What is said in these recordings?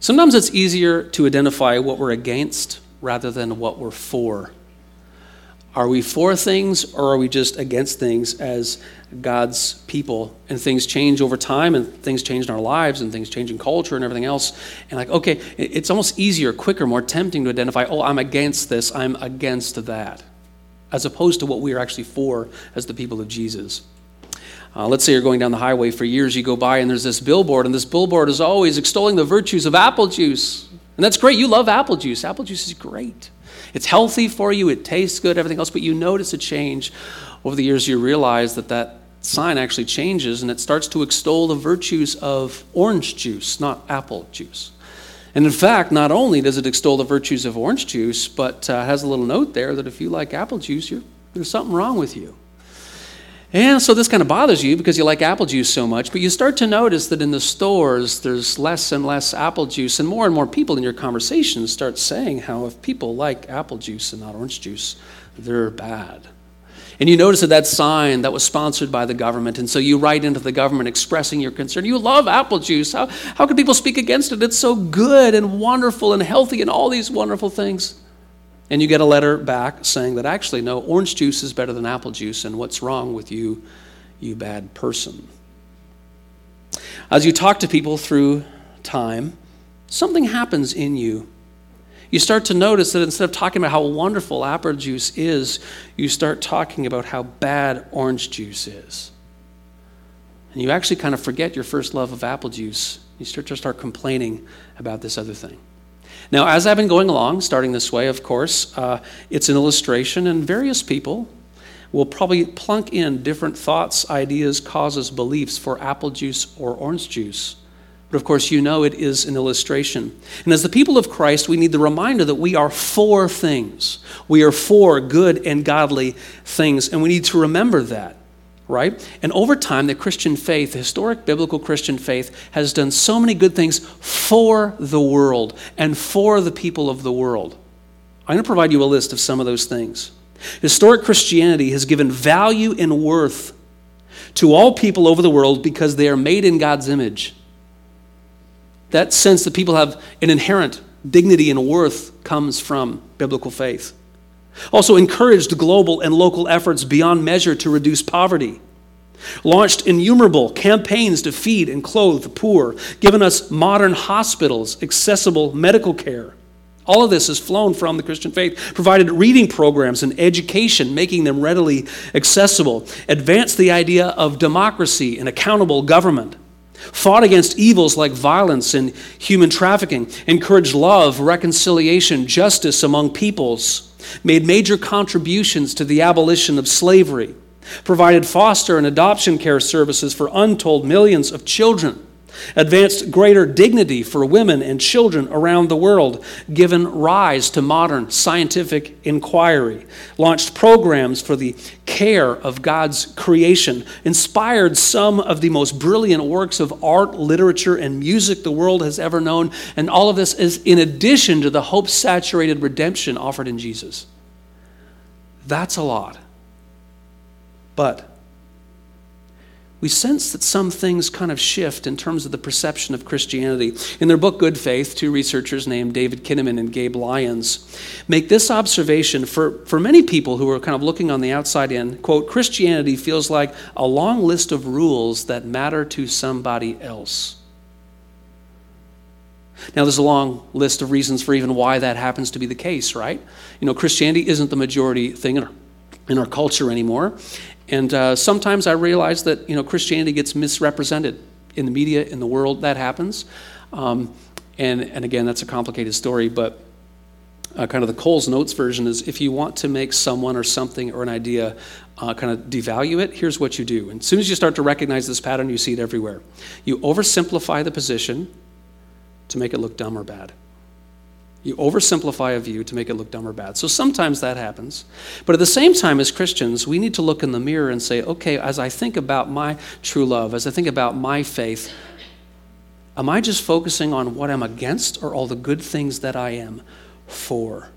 Sometimes it's easier to identify what we're against rather than what we're for. Are we for things or are we just against things as God's people? And things change over time and things change in our lives and things change in culture and everything else. And like, okay, it's almost easier, quicker, more tempting to identify, oh, I'm against this, I'm against that, as opposed to what we are actually for as the people of Jesus. Uh, let's say you're going down the highway for years, you go by and there's this billboard, and this billboard is always extolling the virtues of apple juice. And that's great. You love apple juice. Apple juice is great. It's healthy for you, it tastes good, everything else, but you notice a change over the years. You realize that that sign actually changes and it starts to extol the virtues of orange juice, not apple juice. And in fact, not only does it extol the virtues of orange juice, but uh, has a little note there that if you like apple juice, there's something wrong with you. And so this kind of bothers you because you like apple juice so much, but you start to notice that in the stores there's less and less apple juice, and more and more people in your conversations start saying how if people like apple juice and not orange juice, they're bad. And you notice that that sign that was sponsored by the government, and so you write into the government expressing your concern. You love apple juice. How, how can people speak against it? It's so good and wonderful and healthy and all these wonderful things. And you get a letter back saying that actually, no, orange juice is better than apple juice, and what's wrong with you, you bad person? As you talk to people through time, something happens in you. You start to notice that instead of talking about how wonderful apple juice is, you start talking about how bad orange juice is. And you actually kind of forget your first love of apple juice. You start to start complaining about this other thing. Now, as I've been going along, starting this way, of course, uh, it's an illustration, and various people will probably plunk in different thoughts, ideas, causes, beliefs for apple juice or orange juice. But of course, you know it is an illustration. And as the people of Christ, we need the reminder that we are for things. We are for good and godly things, and we need to remember that right? And over time, the Christian faith, the historic biblical Christian faith, has done so many good things for the world and for the people of the world. I'm going to provide you a list of some of those things. Historic Christianity has given value and worth to all people over the world because they are made in God's image. That sense that people have an inherent dignity and worth comes from biblical faith. Also, encouraged global and local efforts beyond measure to reduce poverty. Launched innumerable campaigns to feed and clothe the poor. Given us modern hospitals, accessible medical care. All of this has flown from the Christian faith. Provided reading programs and education, making them readily accessible. Advanced the idea of democracy and accountable government fought against evils like violence and human trafficking, encouraged love, reconciliation, justice among peoples, made major contributions to the abolition of slavery, provided foster and adoption care services for untold millions of children advanced greater dignity for women and children around the world, given rise to modern scientific inquiry, launched programs for the care of God's creation, inspired some of the most brilliant works of art, literature, and music the world has ever known. And all of this is in addition to the hope saturated redemption offered in Jesus. That's a lot. But we sense that some things kind of shift in terms of the perception of Christianity. In their book, Good Faith, two researchers named David Kinnaman and Gabe Lyons make this observation for, for many people who are kind of looking on the outside in quote, Christianity feels like a long list of rules that matter to somebody else. Now, there's a long list of reasons for even why that happens to be the case, right? You know, Christianity isn't the majority thing in our, in our culture anymore. And uh, sometimes I realize that you know Christianity gets misrepresented in the media, in the world. That happens. Um, and, and again, that's a complicated story, but uh, kind of the Coles Notes version is if you want to make someone or something or an idea uh, kind of devalue it, here's what you do. And as soon as you start to recognize this pattern, you see it everywhere. You oversimplify the position to make it look dumb or bad. You oversimplify a view to make it look dumb or bad. So sometimes that happens. But at the same time, as Christians, we need to look in the mirror and say, okay, as I think about my true love, as I think about my faith, am I just focusing on what I'm against or all the good things that I am for?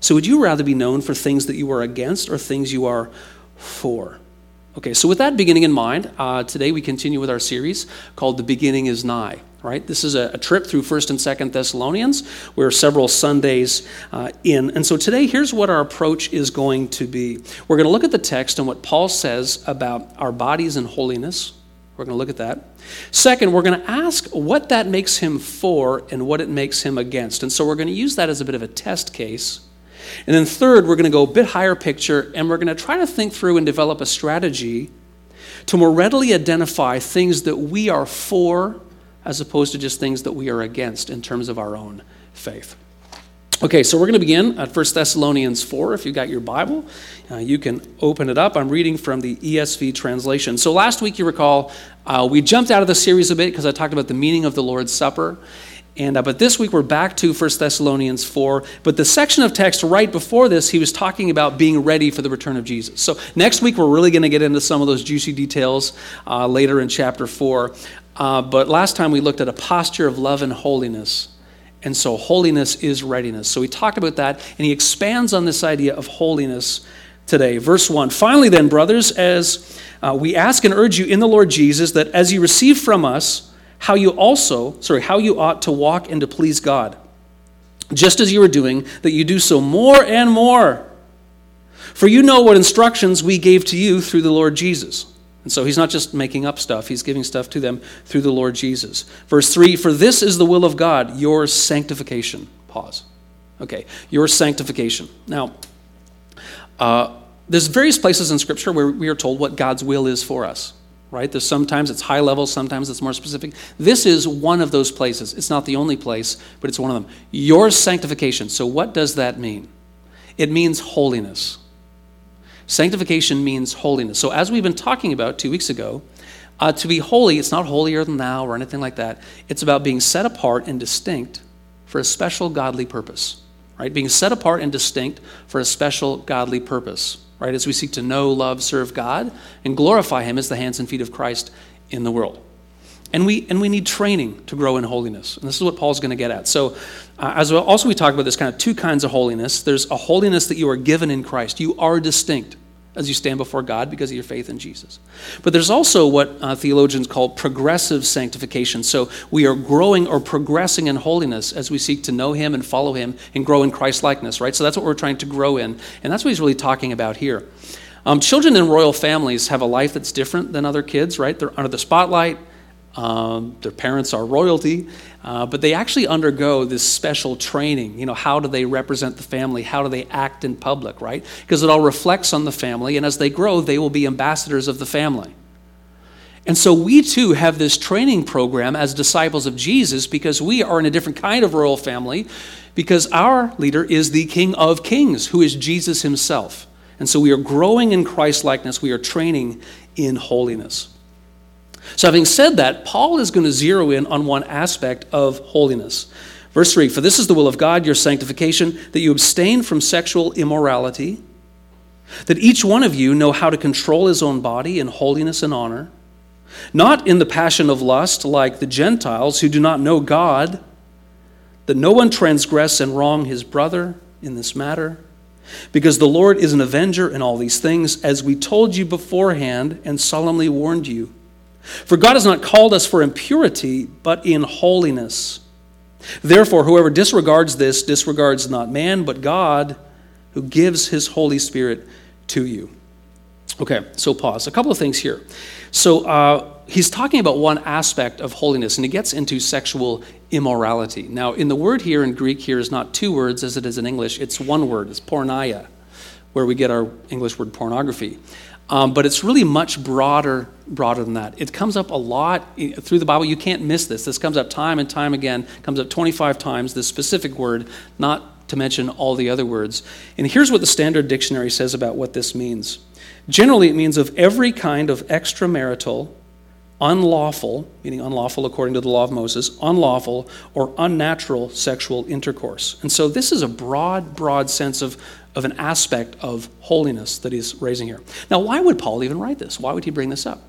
So would you rather be known for things that you are against or things you are for? Okay, so with that beginning in mind, uh, today we continue with our series called The Beginning is Nigh right? This is a, a trip through 1st and 2nd Thessalonians. We're several Sundays uh, in. And so today, here's what our approach is going to be. We're going to look at the text and what Paul says about our bodies and holiness. We're going to look at that. Second, we're going to ask what that makes him for and what it makes him against. And so we're going to use that as a bit of a test case. And then third, we're going to go a bit higher picture and we're going to try to think through and develop a strategy to more readily identify things that we are for as opposed to just things that we are against in terms of our own faith. Okay, so we're going to begin at 1 Thessalonians 4. If you've got your Bible, uh, you can open it up. I'm reading from the ESV translation. So last week, you recall, uh, we jumped out of the series a bit because I talked about the meaning of the Lord's Supper. And, uh, but this week we're back to 1 Thessalonians 4. But the section of text right before this, he was talking about being ready for the return of Jesus. So next week we're really going to get into some of those juicy details uh, later in chapter 4. Uh, but last time we looked at a posture of love and holiness. And so holiness is readiness. So he talked about that, and he expands on this idea of holiness today. Verse 1 Finally, then, brothers, as uh, we ask and urge you in the Lord Jesus, that as you receive from us, how you also, sorry, how you ought to walk and to please God, just as you are doing, that you do so more and more. For you know what instructions we gave to you through the Lord Jesus. And so he's not just making up stuff, he's giving stuff to them through the Lord Jesus. Verse 3 For this is the will of God, your sanctification. Pause. Okay, your sanctification. Now, uh, there's various places in Scripture where we are told what God's will is for us, right? There's sometimes it's high level, sometimes it's more specific. This is one of those places. It's not the only place, but it's one of them. Your sanctification. So, what does that mean? It means holiness. Sanctification means holiness. So, as we've been talking about two weeks ago, uh, to be holy, it's not holier than thou or anything like that. It's about being set apart and distinct for a special godly purpose, right? Being set apart and distinct for a special godly purpose, right? As we seek to know, love, serve God, and glorify Him as the hands and feet of Christ in the world. And we, and we need training to grow in holiness. And this is what Paul's going to get at. So, uh, as well, also, we talk about this kind of two kinds of holiness. There's a holiness that you are given in Christ, you are distinct as you stand before God because of your faith in Jesus. But there's also what uh, theologians call progressive sanctification. So we are growing or progressing in holiness as we seek to know Him and follow Him and grow in Christ likeness, right? So that's what we're trying to grow in. And that's what he's really talking about here. Um, children in royal families have a life that's different than other kids, right? They're under the spotlight. Um, their parents are royalty, uh, but they actually undergo this special training. You know, how do they represent the family? How do they act in public, right? Because it all reflects on the family, and as they grow, they will be ambassadors of the family. And so we too have this training program as disciples of Jesus because we are in a different kind of royal family because our leader is the King of Kings, who is Jesus himself. And so we are growing in Christ likeness, we are training in holiness. So, having said that, Paul is going to zero in on one aspect of holiness. Verse 3 For this is the will of God, your sanctification, that you abstain from sexual immorality, that each one of you know how to control his own body in holiness and honor, not in the passion of lust like the Gentiles who do not know God, that no one transgress and wrong his brother in this matter. Because the Lord is an avenger in all these things, as we told you beforehand and solemnly warned you. For God has not called us for impurity, but in holiness. Therefore, whoever disregards this disregards not man, but God, who gives his Holy Spirit to you. Okay, so pause. A couple of things here. So uh, he's talking about one aspect of holiness, and he gets into sexual immorality. Now, in the word here in Greek, here is not two words as it is in English, it's one word, it's porneia, where we get our English word pornography. Um, but it's really much broader, broader than that. It comes up a lot through the Bible. You can't miss this. This comes up time and time again. Comes up 25 times. This specific word, not to mention all the other words. And here's what the Standard Dictionary says about what this means. Generally, it means of every kind of extramarital, unlawful, meaning unlawful according to the law of Moses, unlawful or unnatural sexual intercourse. And so this is a broad, broad sense of of an aspect of holiness that he's raising here. Now, why would Paul even write this? Why would he bring this up?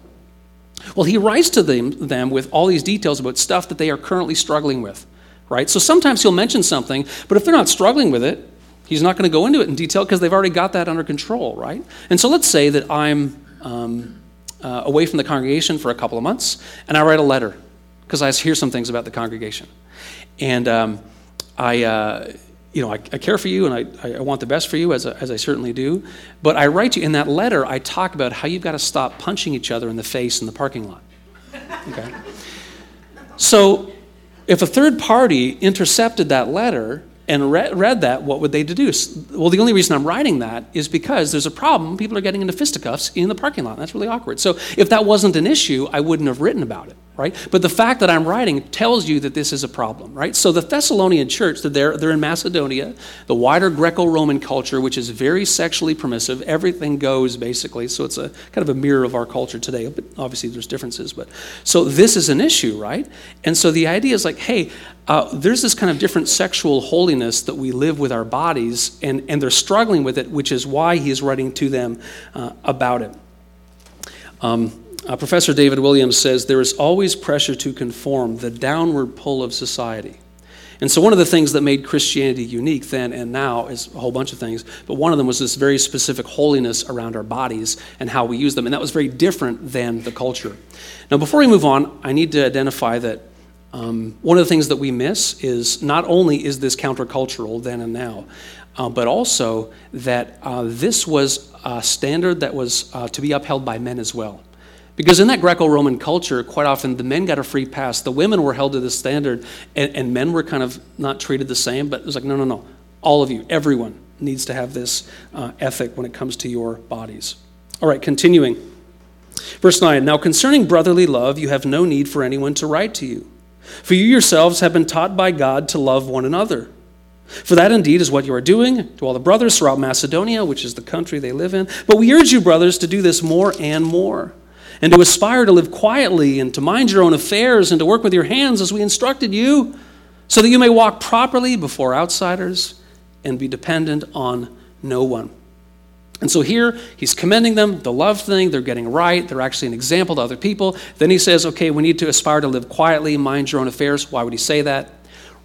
Well, he writes to them, them with all these details about stuff that they are currently struggling with, right? So sometimes he'll mention something, but if they're not struggling with it, he's not going to go into it in detail because they've already got that under control, right? And so let's say that I'm um, uh, away from the congregation for a couple of months and I write a letter because I hear some things about the congregation. And um, I, uh, you know, I, I, care for you and I, I want the best for you, as, as I certainly do. But I write you in that letter, I talk about how you've got to stop punching each other in the face in the parking lot. Okay? So if a third party intercepted that letter and read, read that, what would they deduce? Well, the only reason I'm writing that is because there's a problem. People are getting into fisticuffs in the parking lot. That's really awkward. So if that wasn't an issue, I wouldn't have written about it right? But the fact that I'm writing tells you that this is a problem, right? So the Thessalonian church, they're, they're in Macedonia, the wider Greco Roman culture, which is very sexually permissive, everything goes basically. So it's a kind of a mirror of our culture today. But obviously, there's differences. But so this is an issue, right? And so the idea is like, hey, uh, there's this kind of different sexual holiness that we live with our bodies, and, and they're struggling with it, which is why he's writing to them uh, about it. Um, uh, Professor David Williams says there is always pressure to conform, the downward pull of society. And so, one of the things that made Christianity unique then and now is a whole bunch of things, but one of them was this very specific holiness around our bodies and how we use them. And that was very different than the culture. Now, before we move on, I need to identify that um, one of the things that we miss is not only is this countercultural then and now, uh, but also that uh, this was a standard that was uh, to be upheld by men as well. Because in that Greco Roman culture, quite often the men got a free pass. The women were held to this standard, and, and, men were kind of not treated the same, but it was like, no, no, no. All of you, everyone needs to have this uh, ethic when it comes to your bodies. All right, continuing. Verse 9 Now concerning brotherly love, you have no need for anyone to write to you. For you yourselves have been taught by God to love one another. For that indeed is what you are doing to all the brothers throughout Macedonia, which is the country they live in. But we urge you, brothers, to do this more and more and to aspire to live quietly and to mind your own affairs and to work with your hands as we instructed you, so that you may walk properly before outsiders and be dependent on no one. And so here he's commending them, the love thing, they're getting right, they're actually an example to other people. Then he says, okay, we need to aspire to live quietly, mind your own affairs. Why would he say that?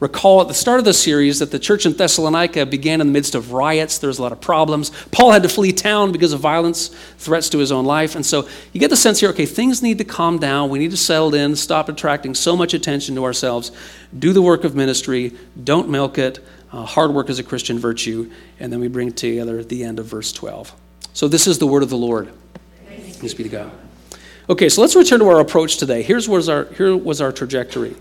Recall at the start of the series that the church in Thessalonica began in the midst of riots. There was a lot of problems. Paul had to flee town because of violence, threats to his own life. And so you get the sense here okay, things need to calm down. We need to settle in, stop attracting so much attention to ourselves, do the work of ministry, don't milk it. Uh, hard work is a Christian virtue. And then we bring together the end of verse 12. So this is the word of the Lord. Thanks be to God. Okay, so let's return to our approach today. Here's was our, here was our trajectory.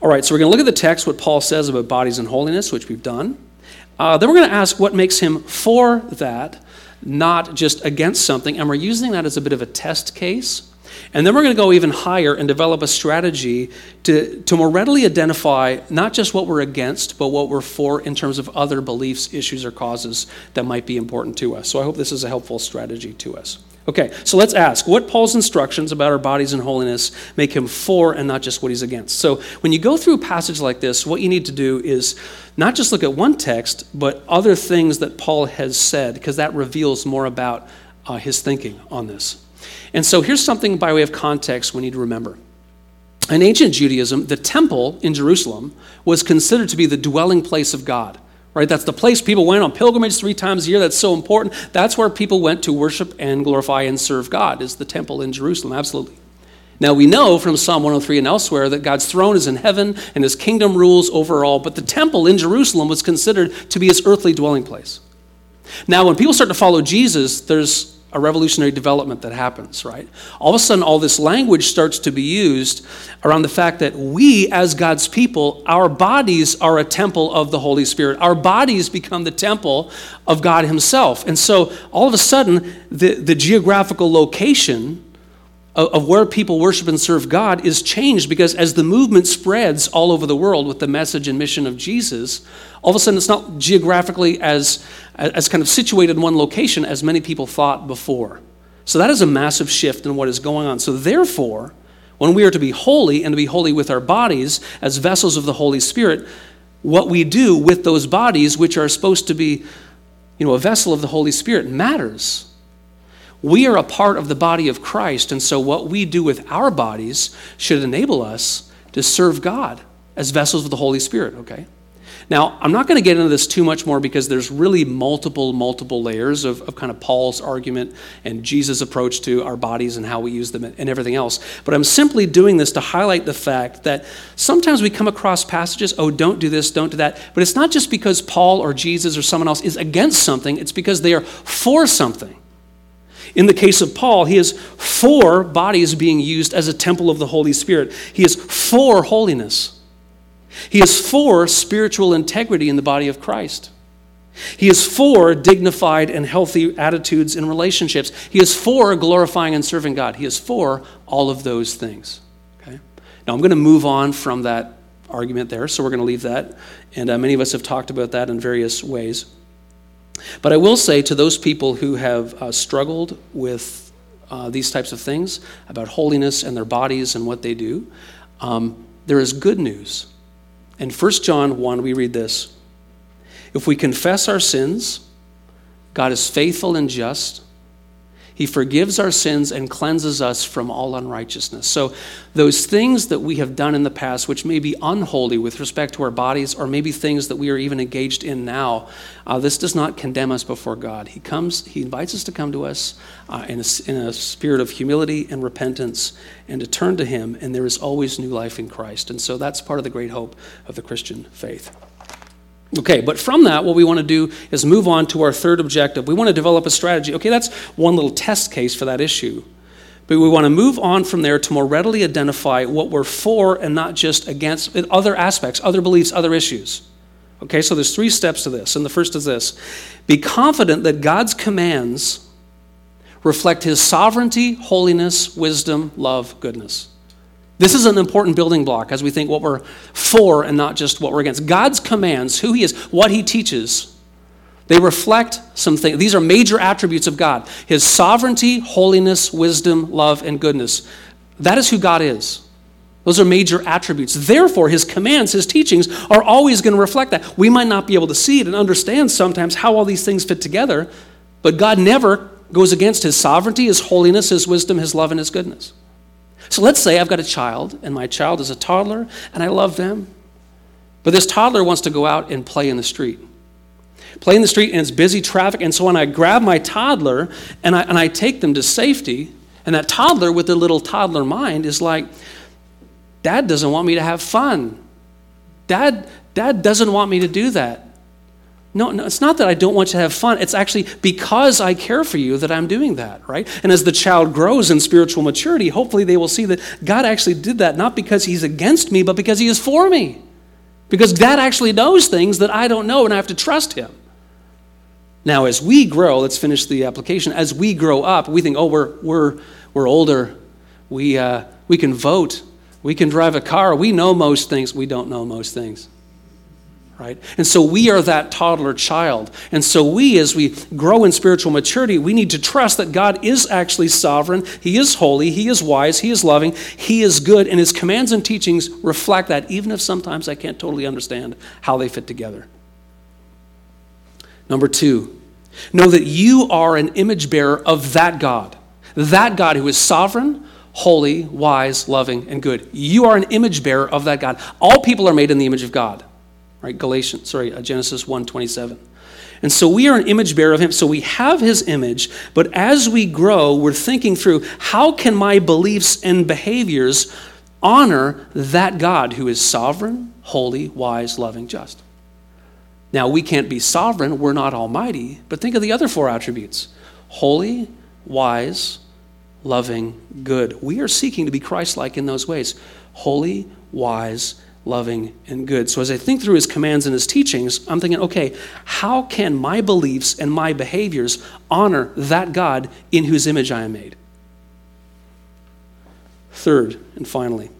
All right, so we're going to look at the text, what Paul says about bodies and holiness, which we've done. Uh, then we're going to ask what makes him for that, not just against something. And we're using that as a bit of a test case. And then we're going to go even higher and develop a strategy to, to more readily identify not just what we're against, but what we're for in terms of other beliefs, issues, or causes that might be important to us. So I hope this is a helpful strategy to us. Okay, so let's ask what Paul's instructions about our bodies and holiness make him for and not just what he's against. So when you go through a passage like this, what you need to do is not just look at one text, but other things that Paul has said, because that reveals more about uh, his thinking on this. And so here's something by way of context we need to remember. In ancient Judaism, the temple in Jerusalem was considered to be the dwelling place of God right? That's the place people went on pilgrimage three times a year. That's so important. That's where people went to worship and glorify and serve God, is the temple in Jerusalem, absolutely. Now we know from Psalm 103 and elsewhere that God's throne is in heaven and his kingdom rules over all, but the temple in Jerusalem was considered to be his earthly dwelling place. Now, when people start to follow Jesus, there's a revolutionary development that happens, right? All of a sudden, all this language starts to be used around the fact that we, as God's people, our bodies are a temple of the Holy Spirit. Our bodies become the temple of God Himself. And so, all of a sudden, the, the geographical location of where people worship and serve God is changed because as the movement spreads all over the world with the message and mission of Jesus, all of a sudden it's not geographically as, as kind of situated in one location as many people thought before. So that is a massive shift in what is going on. So therefore, when we are to be holy and to be holy with our bodies as vessels of the Holy Spirit, what we do with those bodies, which are supposed to be, you know, a vessel of the Holy Spirit, matters. We are a part of the body of Christ, and so what we do with our bodies should enable us to serve God as vessels of the Holy Spirit, okay? Now, I'm not going to get into this too much more because there's really multiple, multiple layers of, of kind of Paul's argument and Jesus' approach to our bodies and how we use them and everything else. But I'm simply doing this to highlight the fact that sometimes we come across passages, oh, don't do this, don't do that. But it's not just because Paul or Jesus or someone else is against something, it's because they are for something. In the case of Paul, he has for bodies being used as a temple of the Holy Spirit. He has for holiness. He has for spiritual integrity in the body of Christ. He has for dignified and healthy attitudes in relationships. He has for glorifying and serving God. He has for all of those things. Okay? Now, I'm going to move on from that argument there, so we're going to leave that. And uh, many of us have talked about that in various ways. But I will say to those people who have uh, struggled with uh, these types of things about holiness and their bodies and what they do, um, there is good news. In 1 John 1, we read this If we confess our sins, God is faithful and just. He forgives our sins and cleanses us from all unrighteousness. So, those things that we have done in the past, which may be unholy with respect to our bodies, or maybe things that we are even engaged in now, uh, this does not condemn us before God. He comes, He invites us to come to us uh, in, a, in a spirit of humility and repentance and to turn to Him, and there is always new life in Christ. And so, that's part of the great hope of the Christian faith. Okay, but from that, what we want to do is move on to our third objective. We want to develop a strategy. Okay, that's one little test case for that issue. But we want to move on from there to more readily identify what we're for and not just against other aspects, other beliefs, other issues. Okay, so there's three steps to this. And the first is this be confident that God's commands reflect his sovereignty, holiness, wisdom, love, goodness. This is an important building block as we think what we're for and not just what we're against. God's commands, who He is, what He teaches, they reflect some things. These are major attributes of God His sovereignty, holiness, wisdom, love, and goodness. That is who God is. Those are major attributes. Therefore, His commands, His teachings are always going to reflect that. We might not be able to see it and understand sometimes how all these things fit together, but God never goes against His sovereignty, His holiness, His wisdom, His love, and His goodness. So let's say I've got a child, and my child is a toddler, and I love them. But this toddler wants to go out and play in the street. Play in the street, and it's busy traffic. And so when I grab my toddler and I, and I take them to safety, and that toddler with their little toddler mind is like, Dad doesn't want me to have fun. Dad, Dad doesn't want me to do that. No, no, it's not that I don't want you to have fun. It's actually because I care for you that I'm doing that, right? And as the child grows in spiritual maturity, hopefully they will see that God actually did that not because He's against me, but because He is for me. Because God actually knows things that I don't know and I have to trust Him. Now, as we grow, let's finish the application. As we grow up, we think, oh, we're, we're, we're older. We, uh, we can vote. We can drive a car. We know most things. We don't know most things right? And so we are that toddler child. And so we, as we grow in spiritual maturity, we need to trust that God is actually sovereign. He is holy. He is wise. He is loving. He is good. And his commands and teachings reflect that, even if sometimes I can't totally understand how they fit together. Number two, know that you are an image bearer of that God, that God who is sovereign. Holy, wise, loving, and good. You are an image bearer of that God. All people are made in the image of God right? Galatians, sorry, uh, Genesis 1 27. And so we are an image bearer of him. So we have his image, but as we grow, we're thinking through how can my beliefs and behaviors honor that God who is sovereign, holy, wise, loving, just. Now, we can't be sovereign, we're not almighty, but think of the other four attributes holy, wise, loving, good. We are seeking to be Christ like in those ways holy, wise, loving, and good. So as I think through his commands and his teachings, I'm thinking, okay, how can my beliefs and my behaviors honor that God in whose image I am made? Third, and finally,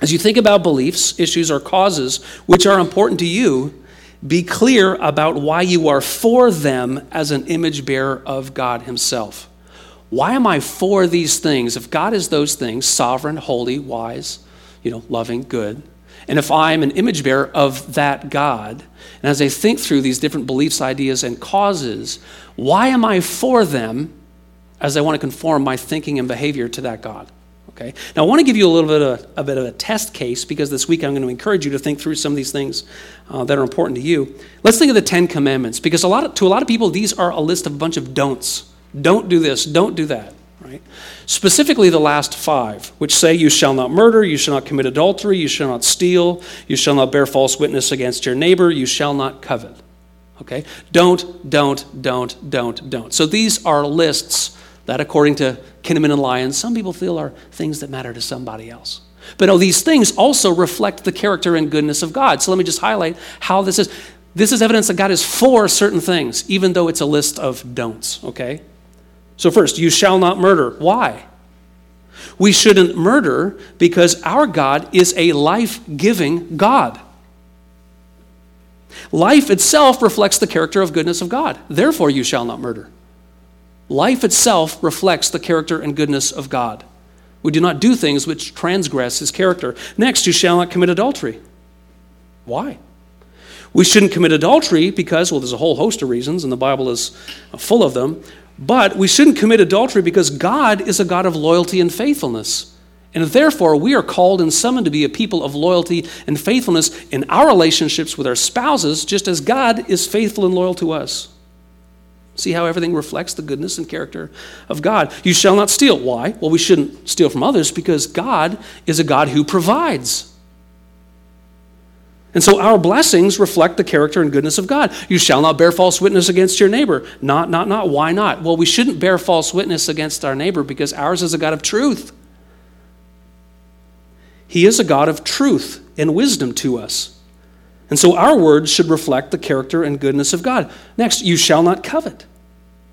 as you think about beliefs, issues, or causes which are important to you, be clear about why you are for them as an image bearer of God Himself. Why am I for these things? If God is those things, sovereign, holy, wise, you know, loving, good, and if I'm an image bearer of that God, and as I think through these different beliefs, ideas, and causes, why am I for them as I want to conform my thinking and behavior to that God? Okay. Now I want to give you a little bit of a, a bit of a test case because this week I'm going to encourage you to think through some of these things uh, that are important to you. Let's think of the Ten Commandments because a lot of, to a lot of people these are a list of a bunch of don'ts. Don't do this. Don't do that. Right. Specifically, the last five, which say, "You shall not murder. You shall not commit adultery. You shall not steal. You shall not bear false witness against your neighbor. You shall not covet." Okay. Don't. Don't. Don't. Don't. Don't. So these are lists that, according to Kinnaman and Lyons, some people feel are things that matter to somebody else. But these things also reflect the character and goodness of God. So let me just highlight how this is. This is evidence that God is for certain things, even though it's a list of don'ts, okay? So, first, you shall not murder. Why? We shouldn't murder because our God is a life giving God. Life itself reflects the character of goodness of God. Therefore, you shall not murder. Life itself reflects the character and goodness of God. We do not do things which transgress his character. Next, you shall not commit adultery. Why? We shouldn't commit adultery because, well, there's a whole host of reasons, and the Bible is full of them. But we shouldn't commit adultery because God is a God of loyalty and faithfulness. And therefore, we are called and summoned to be a people of loyalty and faithfulness in our relationships with our spouses, just as God is faithful and loyal to us. See how everything reflects the goodness and character of God. You shall not steal. Why? Well, we shouldn't steal from others because God is a God who provides. And so our blessings reflect the character and goodness of God. You shall not bear false witness against your neighbor. Not, not, not. Why not? Well, we shouldn't bear false witness against our neighbor because ours is a God of truth. He is a God of truth and wisdom to us. And so our words should reflect the character and goodness of God. Next, you shall not covet.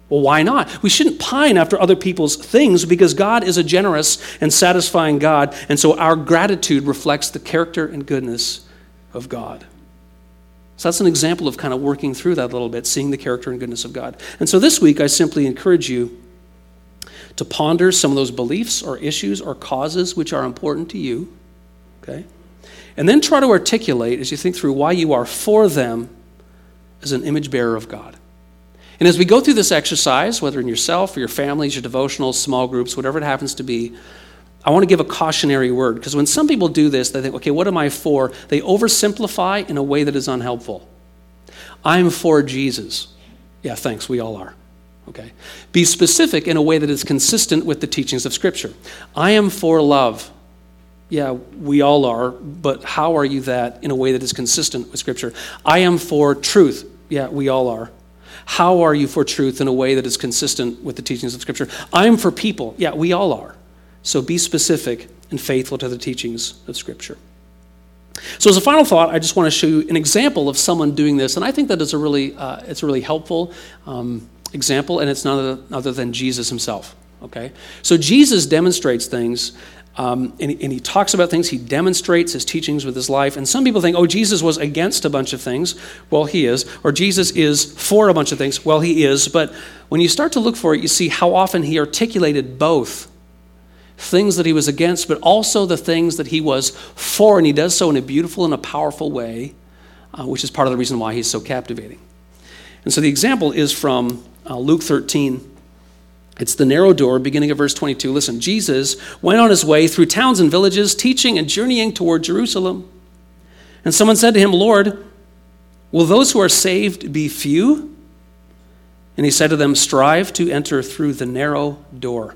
Well, why not? We shouldn't pine after other people's things because God is a generous and satisfying God, and so our gratitude reflects the character and goodness of God. So that's an example of kind of working through that a little bit, seeing the character and goodness of God. And so this week, I simply encourage you to ponder some of those beliefs or issues or causes which are important to you, okay? And then try to articulate as you think through why you are for them as an image bearer of God. And as we go through this exercise, whether in yourself or your families, your devotionals, small groups, whatever it happens to be, I want to give a cautionary word because when some people do this, they think, okay, what am I for? They oversimplify in a way that is unhelpful. I'm for Jesus. Yeah, thanks, we all are. Okay. Be specific in a way that is consistent with the teachings of Scripture. I am for love. Yeah, we all are, but how are you that in a way that is consistent with Scripture? I am for truth. Yeah, we all are. How are you for truth in a way that is consistent with the teachings of Scripture? I'm for people. Yeah, we all are. So be specific and faithful to the teachings of Scripture. So, as a final thought, I just want to show you an example of someone doing this, and I think that is a really, uh, it's a really helpful um, example, and it's none other than Jesus himself. Okay, so Jesus demonstrates things um, and, and, he talks about things, he demonstrates his teachings with his life. And some people think, oh, Jesus was against a bunch of things. Well, he is. Or Jesus is for a bunch of things. Well, he is. But when you start to look for it, you see how often he articulated both things that he was against, but also the things that he was for. And he does so in a beautiful and a powerful way, uh, which is part of the reason why he's so captivating. And so the example is from uh, Luke 13. It's the narrow door, beginning of verse 22. Listen, Jesus went on his way through towns and villages, teaching and journeying toward Jerusalem. And someone said to him, Lord, will those who are saved be few? And he said to them, Strive to enter through the narrow door.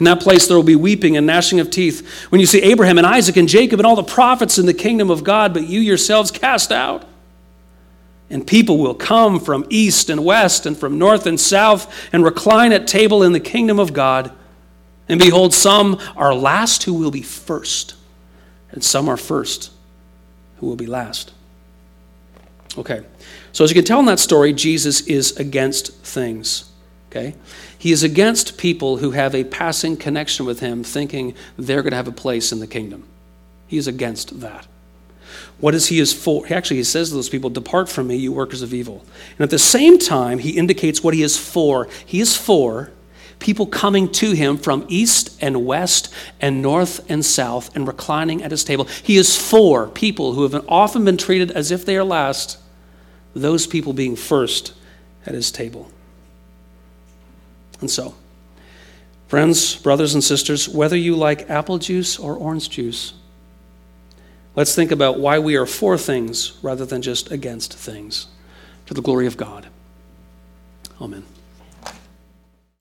In that place, there will be weeping and gnashing of teeth when you see Abraham and Isaac and Jacob and all the prophets in the kingdom of God, but you yourselves cast out. And people will come from east and west and from north and south and recline at table in the kingdom of God. And behold, some are last who will be first, and some are first who will be last. Okay, so as you can tell in that story, Jesus is against things. Okay? He is against people who have a passing connection with him, thinking they're going to have a place in the kingdom. He is against that. What is he is for? Actually, he says to those people, Depart from me, you workers of evil. And at the same time, he indicates what he is for. He is for people coming to him from east and west and north and south and reclining at his table. He is for people who have often been treated as if they are last, those people being first at his table. And so, friends, brothers, and sisters, whether you like apple juice or orange juice, let's think about why we are for things rather than just against things, to the glory of God. Amen.